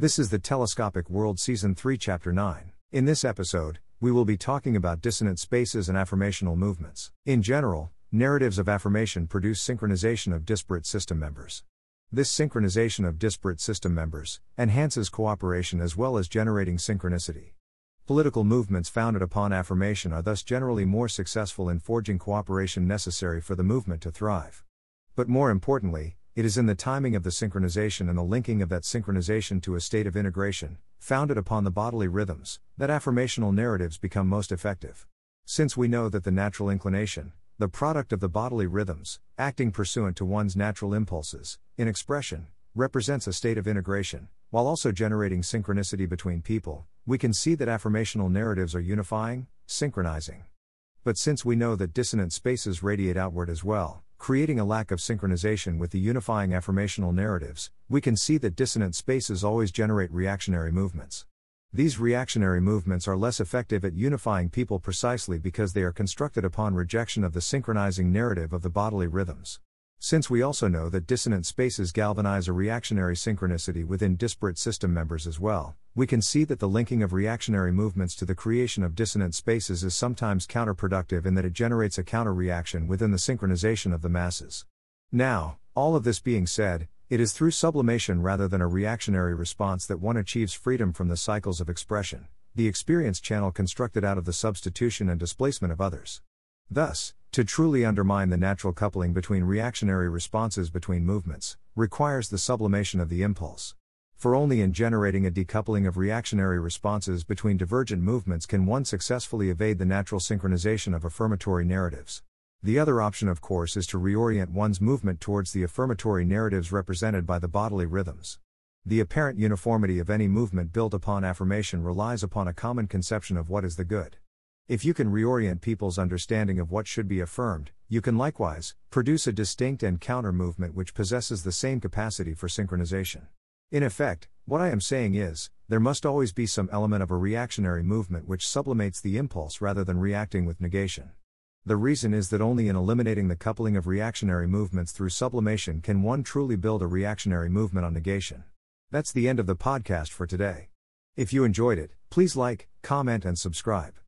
This is the Telescopic World Season 3, Chapter 9. In this episode, we will be talking about dissonant spaces and affirmational movements. In general, narratives of affirmation produce synchronization of disparate system members. This synchronization of disparate system members enhances cooperation as well as generating synchronicity. Political movements founded upon affirmation are thus generally more successful in forging cooperation necessary for the movement to thrive. But more importantly, it is in the timing of the synchronization and the linking of that synchronization to a state of integration, founded upon the bodily rhythms, that affirmational narratives become most effective. Since we know that the natural inclination, the product of the bodily rhythms, acting pursuant to one's natural impulses, in expression, represents a state of integration, while also generating synchronicity between people, we can see that affirmational narratives are unifying, synchronizing. But since we know that dissonant spaces radiate outward as well, creating a lack of synchronization with the unifying affirmational narratives, we can see that dissonant spaces always generate reactionary movements. These reactionary movements are less effective at unifying people precisely because they are constructed upon rejection of the synchronizing narrative of the bodily rhythms. Since we also know that dissonant spaces galvanize a reactionary synchronicity within disparate system members as well, we can see that the linking of reactionary movements to the creation of dissonant spaces is sometimes counterproductive in that it generates a counter reaction within the synchronization of the masses. Now, all of this being said, it is through sublimation rather than a reactionary response that one achieves freedom from the cycles of expression, the experience channel constructed out of the substitution and displacement of others. Thus, to truly undermine the natural coupling between reactionary responses between movements, requires the sublimation of the impulse. For only in generating a decoupling of reactionary responses between divergent movements can one successfully evade the natural synchronization of affirmatory narratives. The other option, of course, is to reorient one's movement towards the affirmatory narratives represented by the bodily rhythms. The apparent uniformity of any movement built upon affirmation relies upon a common conception of what is the good. If you can reorient people's understanding of what should be affirmed, you can likewise produce a distinct and counter movement which possesses the same capacity for synchronization. In effect, what I am saying is, there must always be some element of a reactionary movement which sublimates the impulse rather than reacting with negation. The reason is that only in eliminating the coupling of reactionary movements through sublimation can one truly build a reactionary movement on negation. That's the end of the podcast for today. If you enjoyed it, please like, comment, and subscribe.